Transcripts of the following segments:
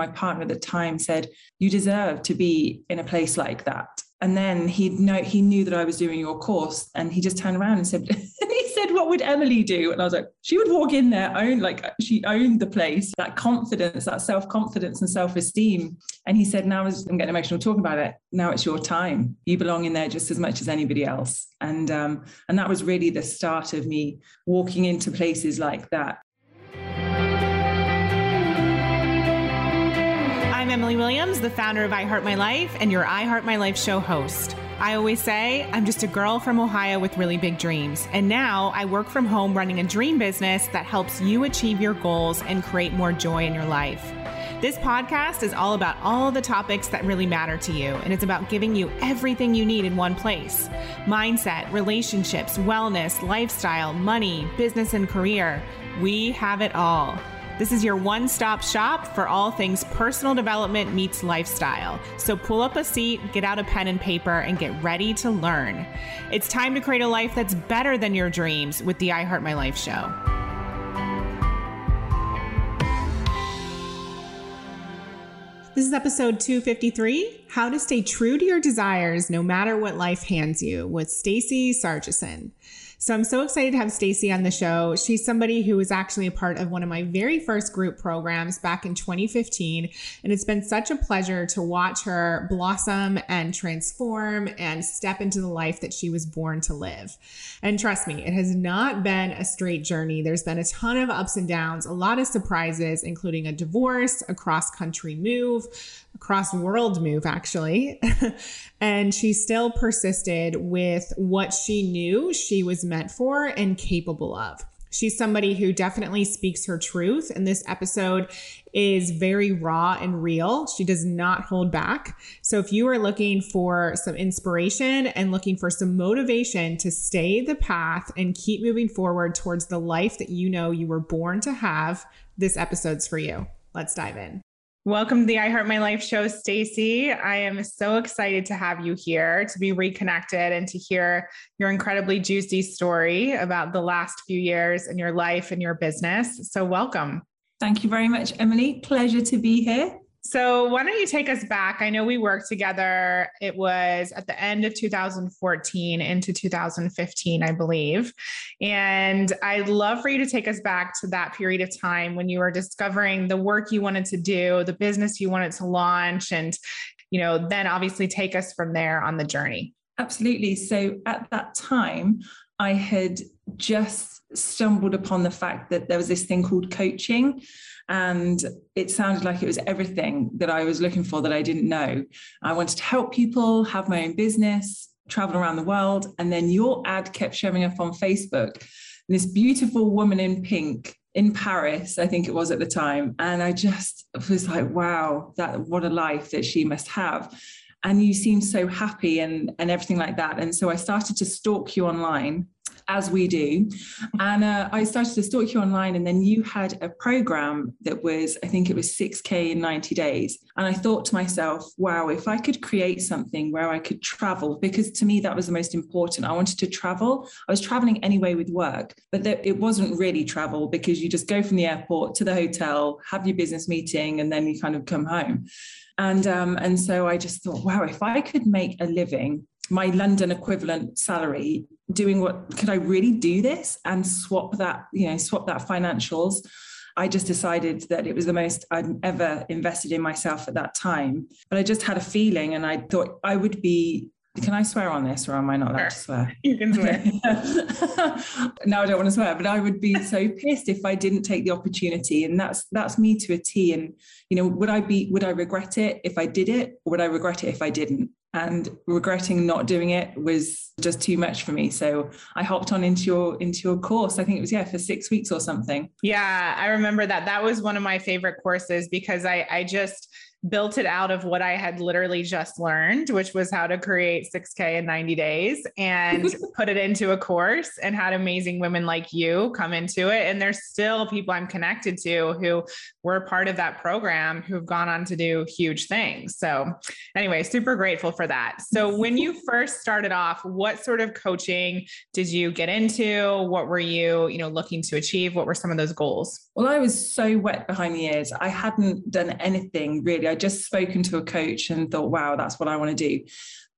My partner at the time said, You deserve to be in a place like that. And then he know he knew that I was doing your course, and he just turned around and said, and he said, "What would Emily do?" And I was like, "She would walk in there, own like she owned the place, that confidence, that self confidence and self esteem." And he said, "Now I'm getting emotional talking about it. Now it's your time. You belong in there just as much as anybody else." And um, and that was really the start of me walking into places like that Williams, the founder of I Heart My Life and your I Heart My Life show host. I always say I'm just a girl from Ohio with really big dreams. And now I work from home running a dream business that helps you achieve your goals and create more joy in your life. This podcast is all about all the topics that really matter to you, and it's about giving you everything you need in one place mindset, relationships, wellness, lifestyle, money, business, and career. We have it all. This is your one stop shop for all things personal development meets lifestyle. So pull up a seat, get out a pen and paper, and get ready to learn. It's time to create a life that's better than your dreams with the I Heart My Life show. This is episode 253 How to Stay True to Your Desires No Matter What Life Hands You with Stacey Sargison. So I'm so excited to have Stacey on the show. She's somebody who was actually a part of one of my very first group programs back in 2015. And it's been such a pleasure to watch her blossom and transform and step into the life that she was born to live. And trust me, it has not been a straight journey. There's been a ton of ups and downs, a lot of surprises, including a divorce, a cross country move, cross world move, actually. and she still persisted with what she knew she was meant for and capable of. She's somebody who definitely speaks her truth, and this episode is very raw and real. She does not hold back. So, if you are looking for some inspiration and looking for some motivation to stay the path and keep moving forward towards the life that you know you were born to have, this episode's for you. Let's dive in. Welcome to the I Heart My Life show, Stacey. I am so excited to have you here to be reconnected and to hear your incredibly juicy story about the last few years in your life and your business. So, welcome. Thank you very much, Emily. Pleasure to be here. So, why don't you take us back? I know we worked together. It was at the end of 2014 into 2015, I believe. And I'd love for you to take us back to that period of time when you were discovering the work you wanted to do, the business you wanted to launch, and, you know, then obviously take us from there on the journey. Absolutely. So, at that time, I had just stumbled upon the fact that there was this thing called coaching and it sounded like it was everything that I was looking for that I didn't know. I wanted to help people, have my own business, travel around the world. And then your ad kept showing up on Facebook. This beautiful woman in pink in Paris, I think it was at the time. And I just was like, wow, that what a life that she must have. And you seem so happy and, and everything like that. And so I started to stalk you online as we do. And uh, I started to stalk you online, and then you had a program that was, I think it was 6K in 90 days. And I thought to myself, wow, if I could create something where I could travel, because to me that was the most important. I wanted to travel. I was traveling anyway with work, but it wasn't really travel because you just go from the airport to the hotel, have your business meeting, and then you kind of come home. And um, and so I just thought, wow, if I could make a living my London equivalent salary doing what could I really do this and swap that, you know, swap that financials. I just decided that it was the most I'd ever invested in myself at that time. But I just had a feeling and I thought I would be can I swear on this or am I not allowed to swear? You can swear. no, I don't want to swear, but I would be so pissed if I didn't take the opportunity. And that's that's me to a T. And you know, would I be would I regret it if I did it, or would I regret it if I didn't? and regretting not doing it was just too much for me so i hopped on into your into your course i think it was yeah for six weeks or something yeah i remember that that was one of my favorite courses because i i just built it out of what I had literally just learned, which was how to create 6K in 90 days and put it into a course and had amazing women like you come into it. And there's still people I'm connected to who were part of that program who've gone on to do huge things. So, anyway, super grateful for that. So when you first started off, what sort of coaching did you get into? What were you, you know, looking to achieve? What were some of those goals? Well, I was so wet behind the ears. I hadn't done anything really. I just spoken to a coach and thought, wow, that's what I want to do.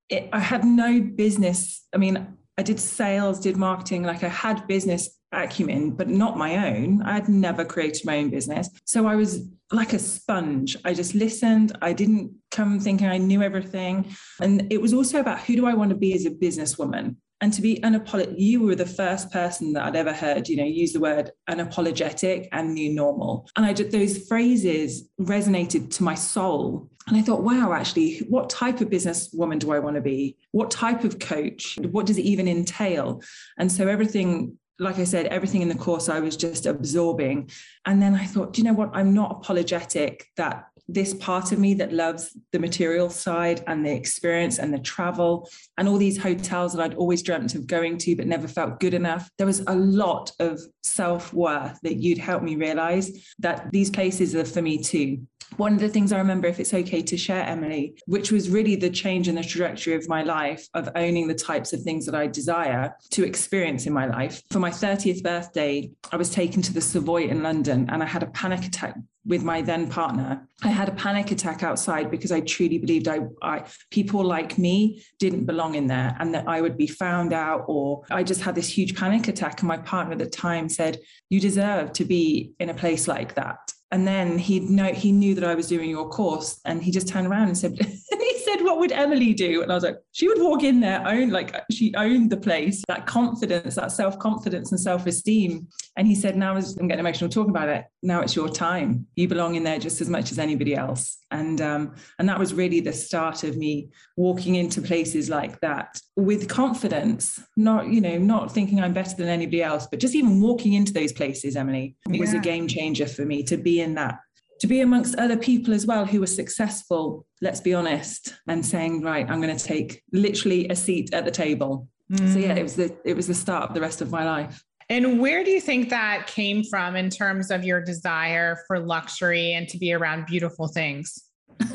It, I had no business. I mean, I did sales, did marketing, like I had business acumen, but not my own. I had never created my own business. So I was like a sponge. I just listened. I didn't come thinking I knew everything. And it was also about who do I want to be as a businesswoman? And to be unapologetic, you were the first person that I'd ever heard, you know, use the word unapologetic and new normal. And I those phrases resonated to my soul. And I thought, wow, actually, what type of businesswoman do I want to be? What type of coach? What does it even entail? And so everything like I said, everything in the course I was just absorbing. And then I thought, do you know what? I'm not apologetic that this part of me that loves the material side and the experience and the travel and all these hotels that I'd always dreamt of going to but never felt good enough. There was a lot of self worth that you'd help me realize that these places are for me too one of the things I remember, if it's okay to share, Emily, which was really the change in the trajectory of my life of owning the types of things that I desire to experience in my life. For my 30th birthday, I was taken to the Savoy in London and I had a panic attack with my then partner. I had a panic attack outside because I truly believed I, I people like me didn't belong in there and that I would be found out or I just had this huge panic attack. And my partner at the time said, You deserve to be in a place like that and then he know he knew that I was doing your course, and he just turned around and said, said, "What would Emily do?" And I was like, "She would walk in there, own like she owned the place, that confidence, that self confidence and self esteem." And he said, "Now I'm getting emotional talking about it. Now it's your time. You belong in there just as much as anybody else." And um, and that was really the start of me walking into places like that with confidence, not you know not thinking I'm better than anybody else, but just even walking into those places, Emily, yeah. was a game changer for me to be in that to be amongst other people as well who were successful, let's be honest, and saying, right, I'm going to take literally a seat at the table. Mm. So yeah, it was the it was the start of the rest of my life. And where do you think that came from in terms of your desire for luxury and to be around beautiful things?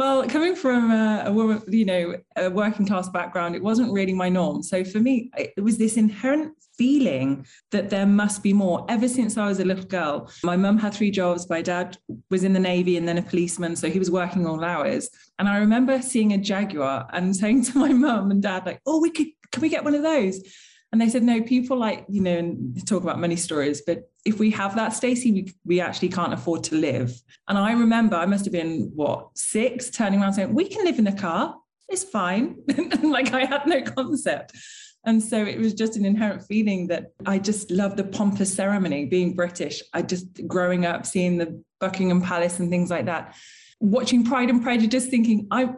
well, coming from a, a, woman, you know, a working class background, it wasn't really my norm. So for me, it was this inherent feeling that there must be more. Ever since I was a little girl, my mum had three jobs. My dad was in the Navy and then a policeman. So he was working all hours. And I remember seeing a Jaguar and saying to my mum and dad, like, oh, we could, can we get one of those? And they said, no, people like, you know, and talk about money stories, but if we have that, Stacey, we, we actually can't afford to live. And I remember I must have been, what, six, turning around saying, we can live in a car. It's fine. like I had no concept. And so it was just an inherent feeling that I just love the pompous ceremony, being British. I just growing up, seeing the Buckingham Palace and things like that, watching Pride and Prejudice, thinking, I,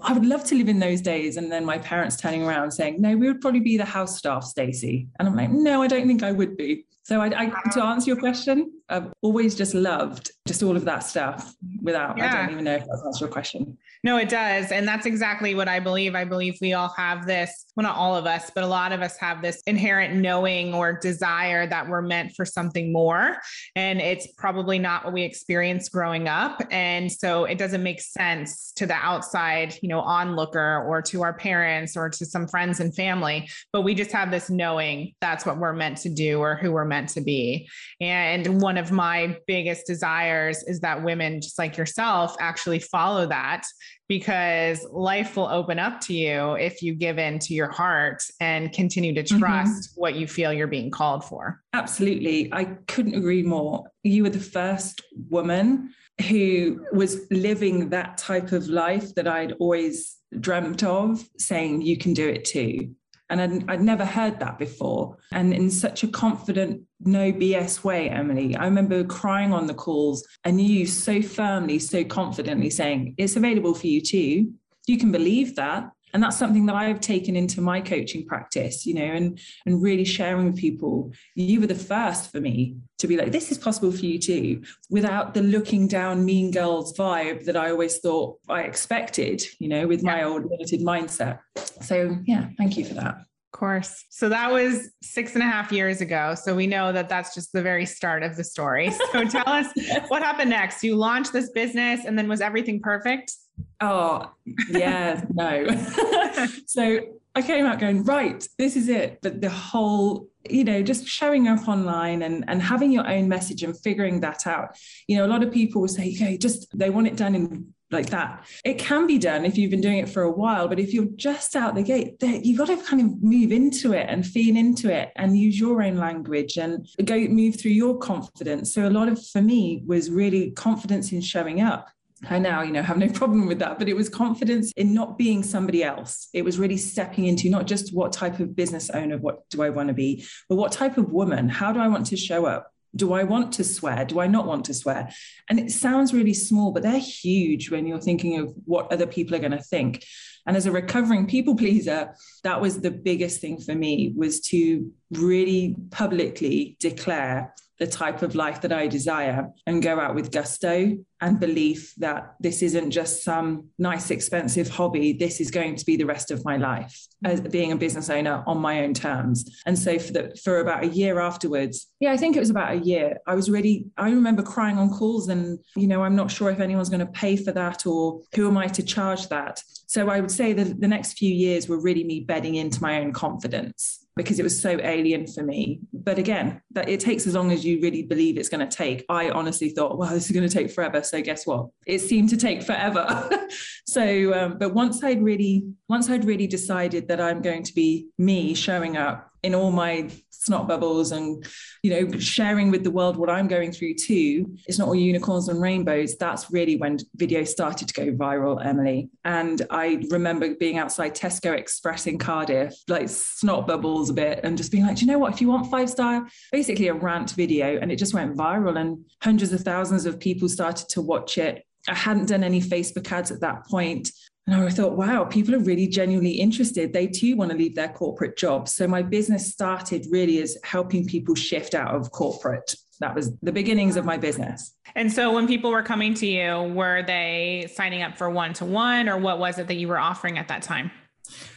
I would love to live in those days. And then my parents turning around saying, no, we would probably be the house staff, Stacey. And I'm like, no, I don't think I would be. So I, I, um, to answer your question, I've always just loved just all of that stuff without, yeah. I don't even know if that's your question. No, it does. And that's exactly what I believe. I believe we all have this, well, not all of us, but a lot of us have this inherent knowing or desire that we're meant for something more. And it's probably not what we experienced growing up. And so it doesn't make sense to the outside, you know, onlooker or to our parents or to some friends and family. But we just have this knowing that's what we're meant to do or who we're meant to be. And one of my biggest desires is that women, just like yourself, actually follow that because life will open up to you if you give in to your heart and continue to mm-hmm. trust mm-hmm. what you feel you're being called for. Absolutely. I couldn't agree more. You were the first woman who was living that type of life that I'd always dreamt of, saying, You can do it too. And I'd, I'd never heard that before. And in such a confident, no BS way, Emily. I remember crying on the calls and you so firmly, so confidently saying, it's available for you too. You can believe that and that's something that i've taken into my coaching practice you know and and really sharing with people you were the first for me to be like this is possible for you too without the looking down mean girls vibe that i always thought i expected you know with yeah. my old limited mindset so yeah thank you for that Of course. So that was six and a half years ago. So we know that that's just the very start of the story. So tell us what happened next. You launched this business and then was everything perfect? Oh, yeah, no. so I came out going, right, this is it. But the whole, you know, just showing up online and, and having your own message and figuring that out. You know, a lot of people will say, okay, just they want it done in like that. It can be done if you've been doing it for a while, but if you're just out the gate, you've got to kind of move into it and feel into it and use your own language and go move through your confidence. So a lot of for me was really confidence in showing up. I now, you know, have no problem with that, but it was confidence in not being somebody else. It was really stepping into not just what type of business owner, what do I want to be, but what type of woman, how do I want to show up? do I want to swear? Do I not want to swear? And it sounds really small, but they're huge when you're thinking of what other people are going to think. And as a recovering people pleaser, that was the biggest thing for me was to really publicly declare the type of life that I desire and go out with gusto and belief that this isn't just some nice, expensive hobby. This is going to be the rest of my life as being a business owner on my own terms. And so for the for about a year afterwards, yeah, I think it was about a year, I was really, I remember crying on calls and, you know, I'm not sure if anyone's going to pay for that or who am I to charge that. So I would say that the next few years were really me bedding into my own confidence because it was so alien for me. But again, that it takes as long as you really believe it's going to take. I honestly thought, well, this is going to take forever. So guess what? It seemed to take forever. so, um, but once I'd really, once I'd really decided that I'm going to be me showing up in all my snot bubbles and you know sharing with the world what i'm going through too it's not all unicorns and rainbows. That's really when video started to go viral emily. And i remember being outside tesco express in cardiff like snot bubbles a bit and just being like do you know what? If you want five star basically a rant video. And it just went viral and hundreds of thousands of people started to watch it. I hadn't done any Facebook ads at that point. And I thought, wow, people are really genuinely interested. They too want to leave their corporate jobs. So my business started really as helping people shift out of corporate. That was the beginnings of my business. And so when people were coming to you, were they signing up for one to one or what was it that you were offering at that time?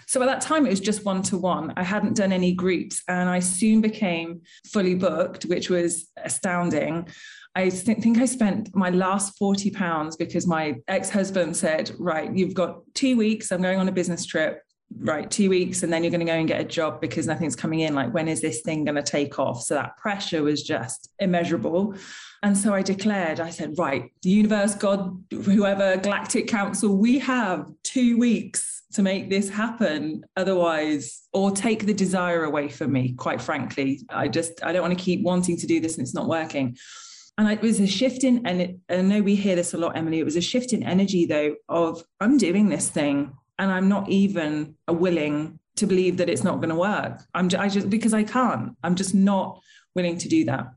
So at that time, it was just one to one. I hadn't done any groups and I soon became fully booked, which was astounding. I think I spent my last 40 pounds because my ex husband said, Right, you've got two weeks. I'm going on a business trip. Mm. Right, two weeks, and then you're going to go and get a job because nothing's coming in. Like, when is this thing going to take off? So that pressure was just immeasurable. And so I declared, I said, Right, the universe, God, whoever, Galactic Council, we have two weeks to make this happen otherwise or take the desire away from me quite frankly i just i don't want to keep wanting to do this and it's not working and it was a shift in, and it, I know we hear this a lot, Emily. It was a shift in energy, though, of I'm doing this thing and I'm not even willing to believe that it's not going to work. I'm I just because I can't. I'm just not willing to do that.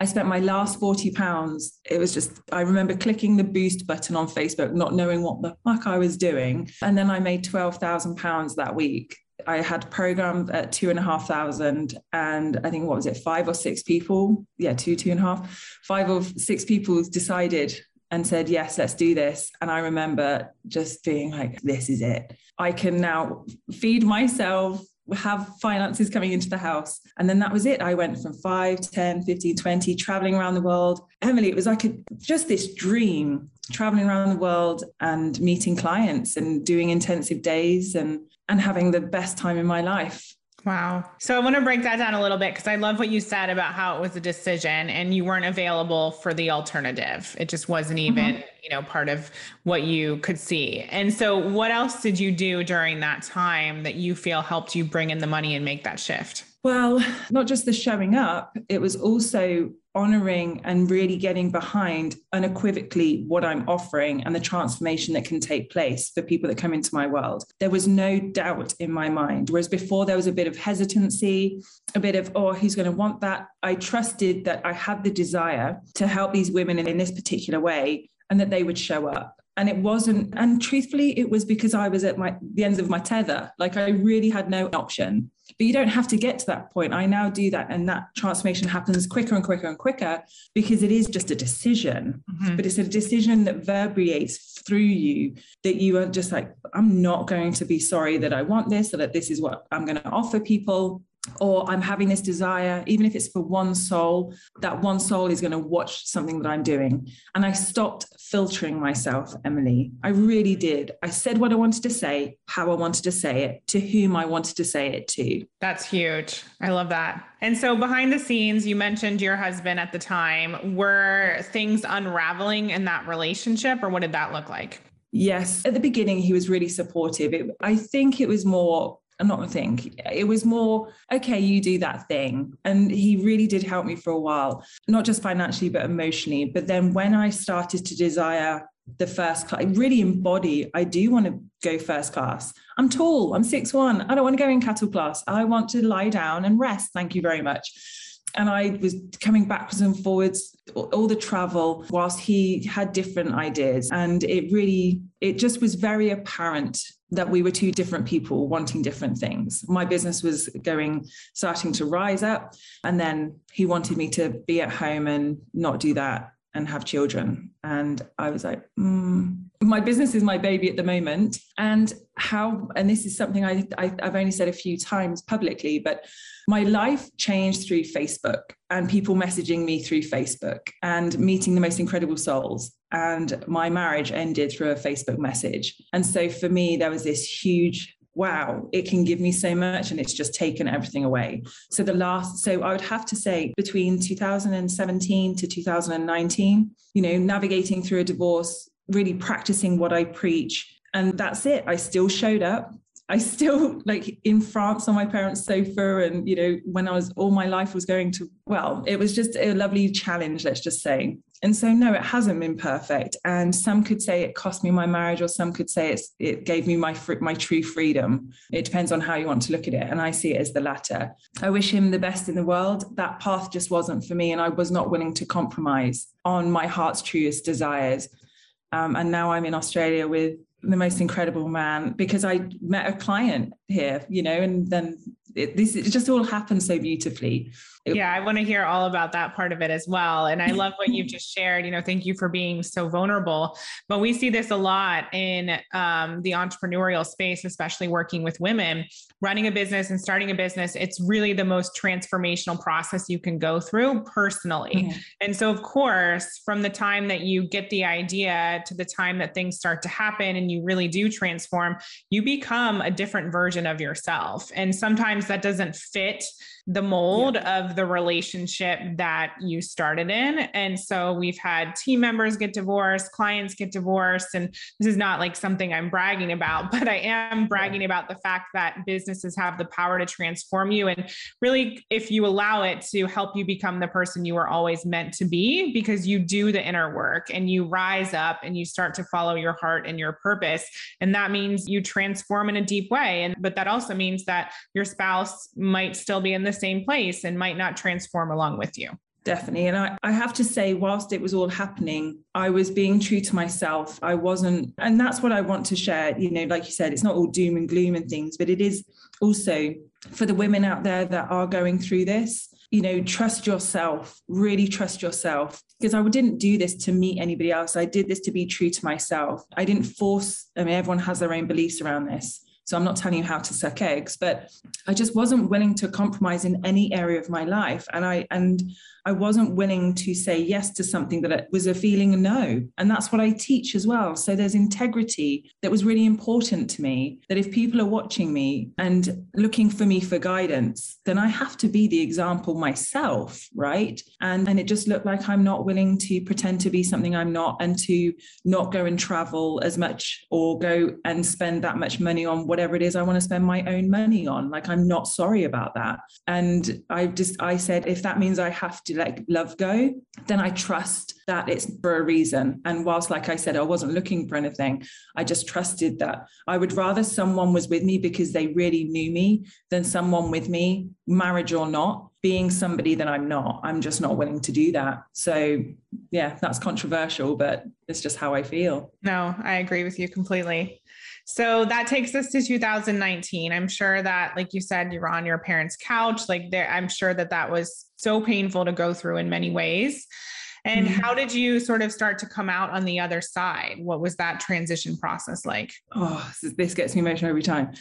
I spent my last 40 pounds. It was just, I remember clicking the boost button on Facebook, not knowing what the fuck I was doing. And then I made 12,000 pounds that week. I had programmed at two and a half thousand, and I think what was it, five or six people? Yeah, two, two and a half, five or six people decided and said, Yes, let's do this. And I remember just being like, This is it. I can now feed myself, have finances coming into the house. And then that was it. I went from 5, 10, 15, 20, traveling around the world. Emily, it was like a, just this dream traveling around the world and meeting clients and doing intensive days and and having the best time in my life. Wow. So I want to break that down a little bit because I love what you said about how it was a decision and you weren't available for the alternative. It just wasn't even, mm-hmm. you know, part of what you could see. And so what else did you do during that time that you feel helped you bring in the money and make that shift? Well, not just the showing up, it was also honoring and really getting behind unequivocally what I'm offering and the transformation that can take place for people that come into my world. There was no doubt in my mind. Whereas before, there was a bit of hesitancy, a bit of, oh, who's going to want that? I trusted that I had the desire to help these women in, in this particular way and that they would show up and it wasn't and truthfully it was because i was at my the ends of my tether like i really had no option But you don't have to get to that point. I now do that. And that transformation happens quicker and quicker and quicker because it is just a decision. Mm-hmm. But it's a decision that reverberates through you that you are just like, I'm not going to be sorry that I want this or that this is what I'm going to offer people or I'm having this desire, even if it's for one soul, that one soul is going to watch something that I'm doing. And I stopped filtering myself, Emily. I really did. I said what I wanted to say, how I wanted to say it, to whom I wanted to say it to. That's huge. I love that. And so, behind the scenes, you mentioned your husband at the time. Were things unraveling in that relationship, or what did that look like? Yes. At the beginning, he was really supportive. It, I think it was more not to think it was more okay you do that thing. And he really did help me for a while not just financially but emotionally. But then when i started to desire the first class I really embody i do want to go first class. I'm tall i'm six one i don't want to go in cattle class. I want to lie down and rest. Thank you very much and I was coming backwards and forwards, all the travel, whilst he had different ideas. And it really, it just was very apparent that we were two different people wanting different things. My business was going, starting to rise up. And then he wanted me to be at home and not do that and have children. And I was like, mm. my business is my baby at the moment. And how, and this is something I, I, I've only said a few times publicly, but my life changed through Facebook and people messaging me through Facebook and meeting the most incredible souls. And my marriage ended through a Facebook message. And so for me, there was this huge wow, it can give me so much and it's just taken everything away. So the last, so I would have to say between 2017 to 2019, you know, navigating through a divorce, really practicing what I preach. And that's it. I still showed up. I still like in France on my parents' sofa, and you know, when I was all my life was going to well, it was just a lovely challenge, let's just say. And so, no, it hasn't been perfect. And some could say it cost me my marriage, or some could say it's, it gave me my my true freedom. It depends on how you want to look at it. And I see it as the latter. I wish him the best in the world. That path just wasn't for me, and I was not willing to compromise on my heart's truest desires. Um, and now I'm in Australia with the most incredible man because I met a client here, you know, and then it, this it just all happened so beautifully. Yeah, I want to hear all about that part of it as well. And I love what you've just shared. You know, thank you for being so vulnerable. But we see this a lot in um, the entrepreneurial space, especially working with women. Running a business and starting a business, it's really the most transformational process you can go through personally. Mm-hmm. And so, of course, from the time that you get the idea to the time that things start to happen and you really do transform, you become a different version of yourself. And sometimes that doesn't fit the mold yeah. of the relationship that you started in. And so we've had team members get divorced, clients get divorced. And this is not like something I'm bragging about, but I am bragging about the fact that businesses have the power to transform you. And really, if you allow it to help you become the person you were always meant to be, because you do the inner work and you rise up and you start to follow your heart and your purpose. And that means you transform in a deep way. And but that also means that your spouse might still be in the same place and might not transform along with you. Definitely. And I, I have to say, whilst it was all happening, I was being true to myself. I wasn't, and that's what I want to share. You know, like you said, it's not all doom and gloom and things, but it is also for the women out there that are going through this you know trust yourself really trust yourself because i didn't do this to meet anybody else i did this to be true to myself i didn't force i mean everyone has their own beliefs around this so I'm not telling you how to suck eggs, but I just wasn't willing to compromise in any area of my life. And I and I wasn't willing to say yes to something that was a feeling no. And that's what I teach as well. So there's integrity that was really important to me that if people are watching me and looking for me for guidance, then I have to be the example myself, right? And and it just looked like I'm not willing to pretend to be something I'm not and to not go and travel as much or go and spend that much money on whatever it is I want to spend my own money on. Like I'm not sorry about that. And I just I said if that means I have to let love go, then I trust that it's for a reason. And whilst, like I said, I wasn't looking for anything, I just trusted that I would rather someone was with me because they really knew me than someone with me, marriage or not, being somebody that I'm not. I'm just not willing to do that. So, yeah, that's controversial, but it's just how I feel. No, I agree with you completely. So that takes us to 2019. I'm sure that, like you said, you're on your parents' couch. Like, there, I'm sure that that was so painful to go through in many ways. And mm-hmm. how did you sort of start to come out on the other side? What was that transition process like? Oh, this gets me emotional every time.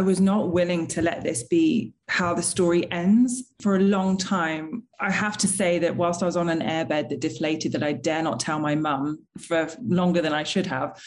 I was not willing to let this be how the story ends for a long time. I have to say that whilst I was on an airbed that deflated, that I dare not tell my mum for longer than I should have.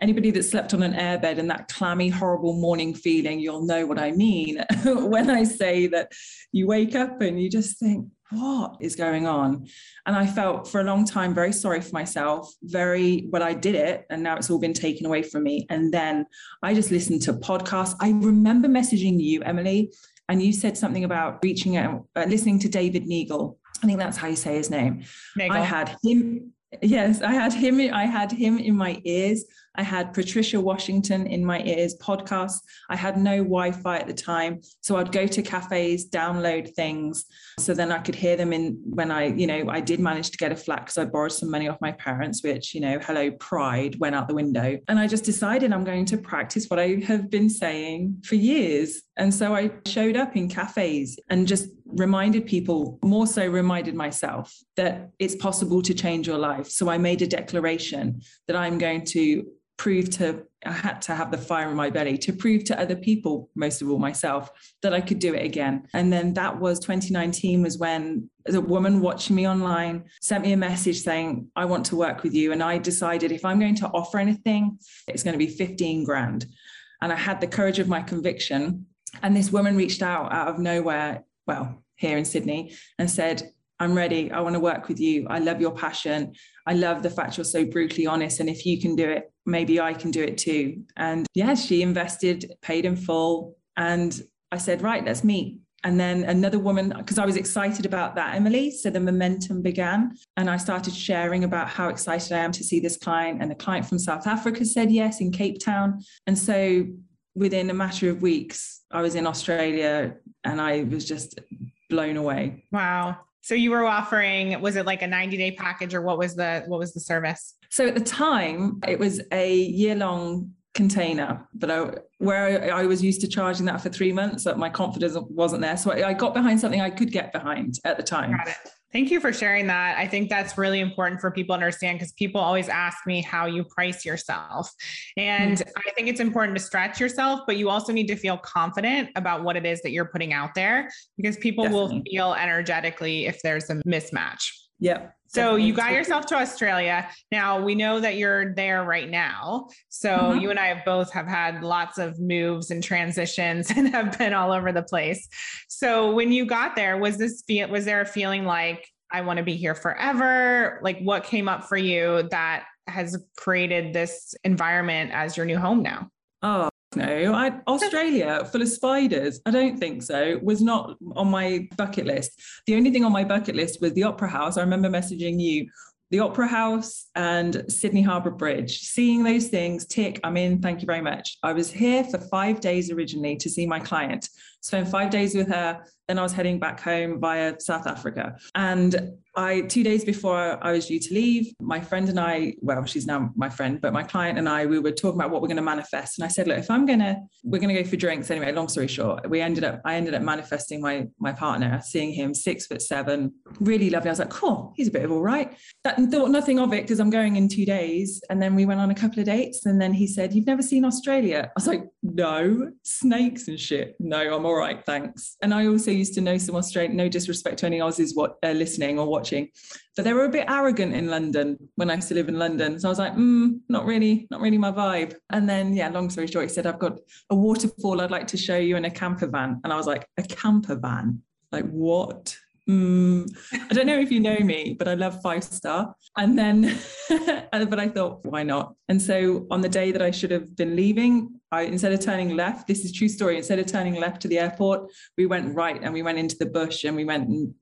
Anybody that slept on an airbed and that clammy, horrible morning feeling, you'll know what I mean when I say that you wake up and you just think, what is going on? And I felt for a long time very sorry for myself, very, well, I did it and now it's all been taken away from me. And then I just listened to podcasts. I remember messaging you, Emily, and you said something about reaching out, uh, listening to David Neagle. I think that's how you say his name. Nagel. I had him. Yes, I had him. I had him in my ears. I had Patricia Washington in my ears, podcasts. I had no Wi Fi at the time. So I'd go to cafes, download things. So then I could hear them in when I, you know, I did manage to get a flat because I borrowed some money off my parents, which, you know, hello, pride went out the window. And I just decided I'm going to practice what I have been saying for years. And so I showed up in cafes and just reminded people, more so reminded myself that it's possible to change your life. So I made a declaration that I'm going to prove to I had to have the fire in my belly to prove to other people, most of all myself, that I could do it again. And then that was 2019 was when the woman watching me online sent me a message saying, I want to work with you. And I decided if I'm going to offer anything, it's going to be 15 grand. And I had the courage of my conviction. And this woman reached out out of nowhere, well, here in Sydney, and said, I'm ready. I want to work with you. I love your passion. I love the fact you're so brutally honest. And if you can do it, maybe I can do it too. And yeah, she invested, paid in full. And I said, right, let's meet. And then another woman, because I was excited about that, Emily. So the momentum began. And I started sharing about how excited I am to see this client. And the client from South Africa said yes in Cape Town. And so within a matter of weeks, I was in Australia and I was just blown away. Wow. So you were offering, was it like a 90 day package or what was the, what was the service? So at the time it was a year long container, but I, where I, I, was used to charging that for three months, that my confidence wasn't there. So I, I got behind something I could get behind at the time. Thank you for sharing that. I think that's really important for people to understand because people always ask me how you price yourself. And mm-hmm. I think it's important to stretch yourself, but you also need to feel confident about what it is that you're putting out there because people Definitely. will feel energetically if there's a mismatch. Yep. So you got yourself to Australia. Now we know that you're there right now. So mm-hmm. you and I have both have had lots of moves and transitions and have been all over the place. So when you got there, was this was there a feeling like I want to be here forever? Like what came up for you that has created this environment as your new home now? Oh, no, I, Australia full of spiders. I don't think so. Was not on my bucket list. The only thing on my bucket list was the Opera House. I remember messaging you the Opera House and Sydney Harbour Bridge. Seeing those things, tick, I'm in, thank you very much. I was here for five days originally to see my client, spent five days with her, then I was heading back home via South Africa. And I, two days before I was due to leave, my friend and I, well, she's now my friend, but my client and I, we were talking about what we're going to manifest. And I said, look, if I'm going to, we're going to go for drinks anyway, long story short, we ended up, I ended up manifesting my, my partner, seeing him six foot seven, really lovely. I was like, cool, he's a bit of all right. That thought nothing of it because I'm going in two days. And then we went on a couple of dates. And then he said, you've never seen Australia? I was like, no, snakes and shit. No, I'm all right. Thanks. And I also used to know some Australian, no disrespect to any Aussies what uh, listening or watching, but they were a bit arrogant in London when I used to live in London. So I was like, mm, not really, not really my vibe. And then, yeah, long story short, he said, I've got a waterfall I'd like to show you in a camper van. And I was like, a camper van? Like what? Mm, I don't know if you know me, but I love five star. And then, but I thought, why not? And so on the day that I should have been leaving, I instead of turning left, this is true story. Instead of turning left to the airport, we went right and we went into the bush and we went and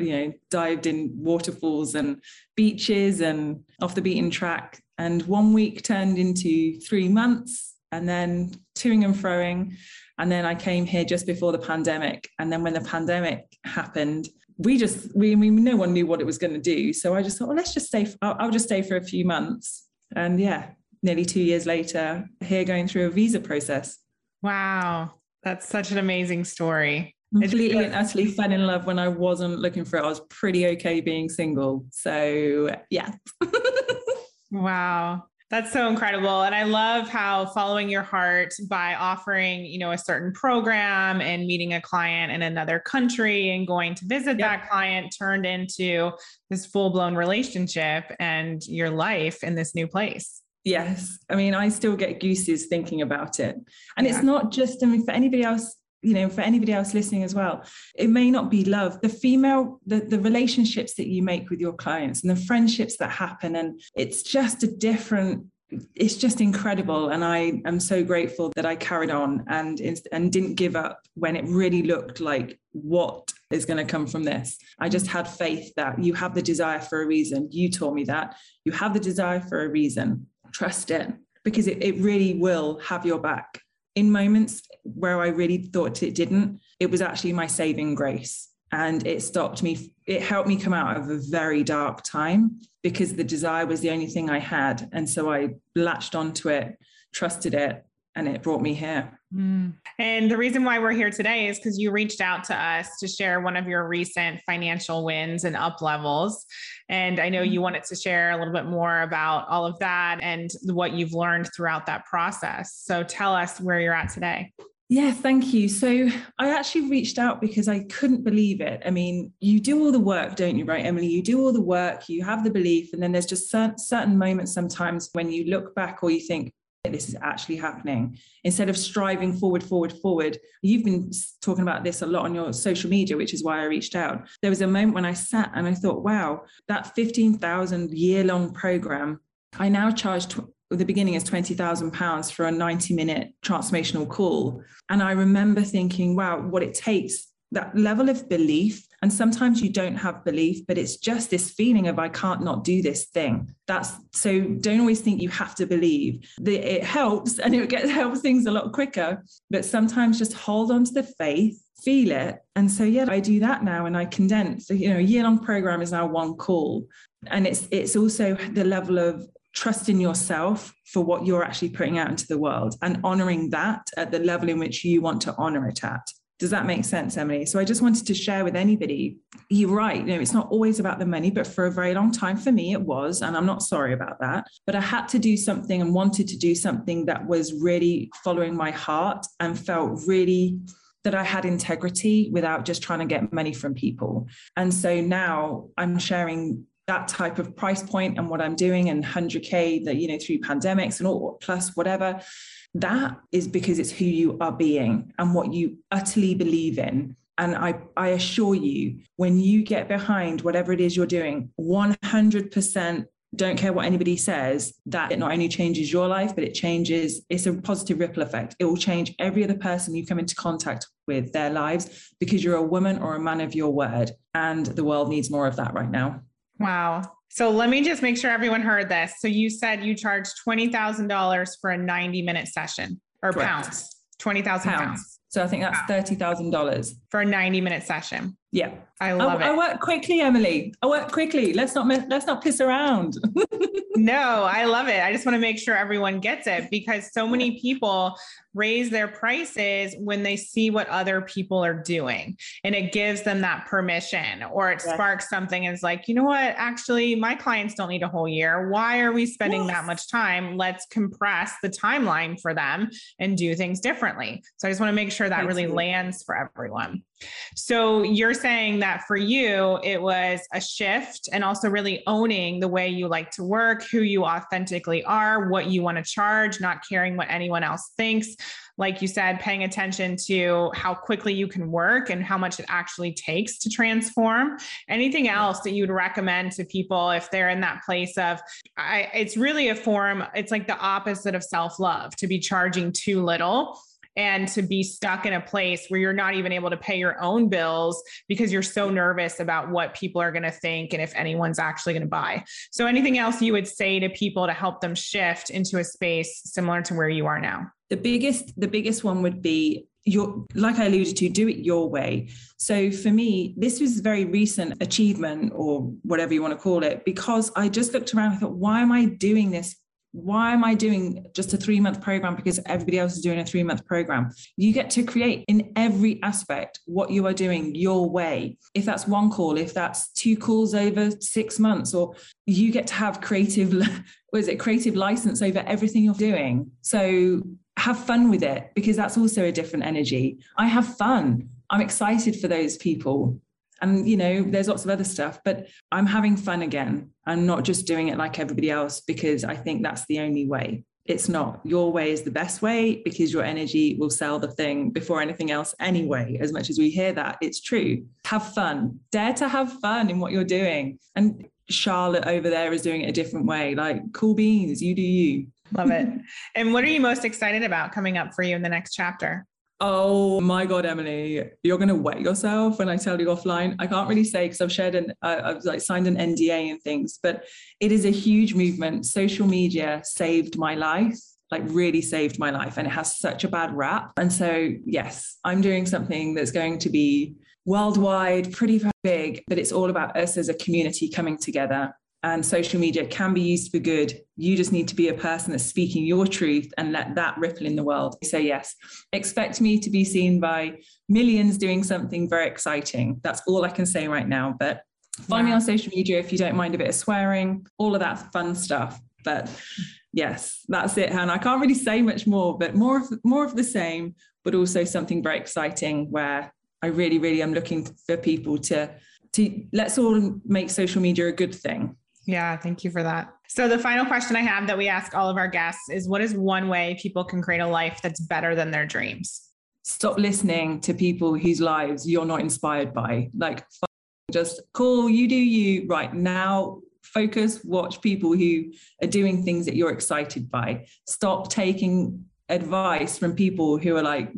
you know dived in waterfalls and beaches and off the beaten track. And one week turned into three months and then toing and froing. And then I came here just before the pandemic. And then when the pandemic happened, we just, we, we no one knew what it was going to do. So I just thought, well, let's just stay, I'll, I'll just stay for a few months. And yeah, nearly two years later, here going through a visa process. Wow. That's such an amazing story. Completely and utterly fell in love when I wasn't looking for it. I was pretty okay being single. So yeah. wow. That's so incredible. And I love how following your heart by offering, you know, a certain program and meeting a client in another country and going to visit yep. that client turned into this full-blown relationship and your life in this new place. Yes. I mean, I still get gooses thinking about it. And yeah. it's not just, I mean, for anybody else, you know, for anybody else listening as well, it may not be love. The female, the, the relationships that you make with your clients and the friendships that happen, and it's just a different it's just incredible. And i am so grateful that i carried on and and didn't give up when it really looked like what is going to come from this? I just had faith that you have the desire for a reason. You taught me that. You have the desire for a reason. Trust it because it, it really will have your back. In moments where I really thought it didn't, it was actually my saving grace. And it stopped me, it helped me come out of a very dark time because the desire was the only thing I had. And so I latched onto it, trusted it, and it brought me here. Mm. And the reason why we're here today is because you reached out to us to share one of your recent financial wins and up levels. And I know you mm-hmm. wanted to share a little bit more about all of that and what you've learned throughout that process. So tell us where you're at today. Yeah, thank you. So I actually reached out because I couldn't believe it. I mean, you do all the work, don't you, right, Emily? You do all the work, you have the belief, and then there's just certain, certain moments sometimes when you look back or you think, this is actually happening instead of striving forward forward forward you've been talking about this a lot on your social media which is why i reached out there was a moment when i sat and i thought wow that 15000 year long program i now charge tw- the beginning is £20,000 for a 90 minute transformational call. And I remember thinking, wow, what it takes, that level of belief and sometimes you don't have belief, but it's just this feeling of I can't not do this thing. That's so don't always think you have to believe. The, it helps and it gets helps things a lot quicker. But sometimes just hold on to the faith, feel it. And so yeah, I do that now and I condense. You know, a year-long program is now one call. And it's it's also the level of trust in yourself for what you're actually putting out into the world and honoring that at the level in which you want to honor it at. Does that make sense, Emily? So I just wanted to share with anybody. You're right. You know, it's not always about the money, but for a very long time for me, it was. And I'm not sorry about that. But I had to do something and wanted to do something that was really following my heart and felt really that I had integrity without just trying to get money from people. And so now I'm sharing that type of price point and what I'm doing and 100K that, you know, through pandemics and all plus whatever that is because it's who you are being and what you utterly believe in. And I, I assure you, when you get behind whatever it is you're doing, 100% don't care what anybody says, that it not only changes your life, but it changes, it's a positive ripple effect. It will change every other person you come into contact with their lives because you're a woman or a man of your word. And the world needs more of that right now. Wow. So let me just make sure everyone heard this. So you said you charged $20,000 for a 90 minute session or Correct. pounds, 20,000 pounds. pounds. So I think that's $30,000 for a 90 minute session. Yeah. I love I, it. I work quickly, Emily. I work quickly. Let's not let's not piss around. no, I love it. I just want to make sure everyone gets it because so many people raise their prices when they see what other people are doing and it gives them that permission or it yes. sparks something and it's like, you know what? Actually, my clients don't need a whole year. Why are we spending yes. that much time? Let's compress the timeline for them and do things differently. So I just want to make sure that really lands for everyone. So you're saying that for you, it was a shift and also really owning the way you like to work, who you authentically are, what you want to charge, not caring what anyone else thinks. Like you said, paying attention to how quickly you can work and how much it actually takes to transform. Anything else that you'd recommend to people if they're in that place of, I, it's really a form, it's like the opposite of self love to be charging too little and to be stuck in a place where you're not even able to pay your own bills because you're so nervous about what people are going to think and if anyone's actually going to buy. So, anything else you would say to people to help them shift into a space similar to where you are now? The biggest, the biggest one would be your like i alluded to do it your way so for me this was a very recent achievement or whatever you want to call it because i just looked around and thought why am i doing this why am I doing just a three month program because everybody else is doing a three month program? You get to create in every aspect what you are doing your way. If that's one call, if that's two calls over six months, or you get to have creative, what is it, creative license over everything you're doing. So have fun with it because that's also a different energy. I have fun. I'm excited for those people and you know there's lots of other stuff but i'm having fun again i'm not just doing it like everybody else because i think that's the only way. It's not. Your way is the best way because your energy will sell the thing before anything else anyway. As much as we hear that it's true. Have fun. Dare to have fun in what you're doing. And charlotte over there is doing it a different way. Like cool beans you do you. Love it. And what are you most excited about coming up for you in the next chapter Oh my God, Emily, you're going to wet yourself when I tell you offline. I can't really say because I've shared an, uh, I've like signed an NDA and things, but it is a huge movement. Social media saved my life, like really saved my life. And it has such a bad rap. And so, yes, I'm doing something that's going to be worldwide, pretty big, but it's all about us as a community coming together and social media can be used for good. You just need to be a person that's speaking your truth and let that ripple in the world. So, yes, expect me to be seen by millions doing something very exciting. That's all I can say right now. But find me on social media if you don't mind a bit of swearing, all of that fun stuff. But yes, that's it, Hannah. I can't really say much more, but more of more of the same, but also something very exciting where I really, really am looking for people to to let's all make social media a good thing yeah, thank you for that. So, the final question I have that we ask all of our guests is what is one way people can create a life that's better than their dreams? Stop listening to people whose lives you're not inspired by. Like, just call, you do you right now. Focus, watch people who are doing things that you're excited by. Stop taking advice from people who are like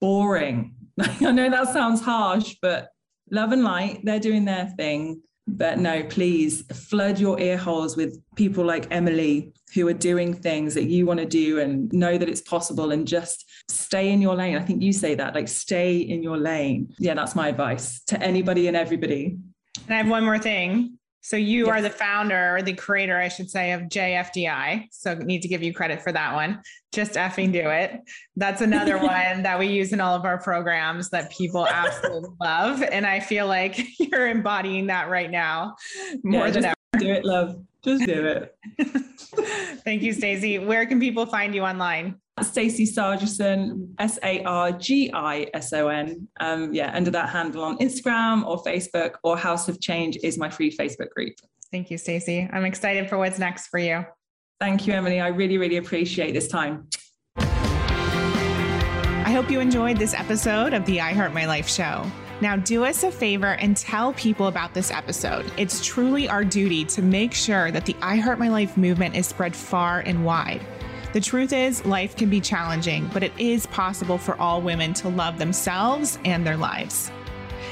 boring. I know that sounds harsh, but love and light, they're doing their thing but no, please flood your ear holes with people like Emily who are doing things that you want to do and know that it's possible and just stay in your lane. I think you say that, like stay in your lane. Yeah, that's my advice to anybody and everybody. And I have one more thing. So you yes. are the founder or the creator, I should say, of JFDI. So need to give you credit for that one. Just effing do it. That's another one that we use in all of our programs that people absolutely love. And I feel like you're embodying that right now more yeah, than ever. Do it, love. Just do it. Thank you, Stacey. Where can people find you online? Stacey Sargison, S A R G I S O N. Um, yeah, under that handle on Instagram or Facebook, or House of Change is my free Facebook group. Thank you, Stacey. I'm excited for what's next for you. Thank you, Emily. I really, really appreciate this time. I hope you enjoyed this episode of the I Heart My Life show. Now, do us a favor and tell people about this episode. It's truly our duty to make sure that the I Heart My Life movement is spread far and wide. The truth is, life can be challenging, but it is possible for all women to love themselves and their lives.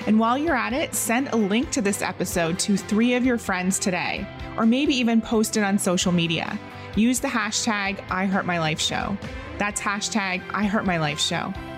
And while you're at it, send a link to this episode to three of your friends today, or maybe even post it on social media. Use the hashtag IHeartMyLifeShow. That's hashtag IHeartMyLifeShow.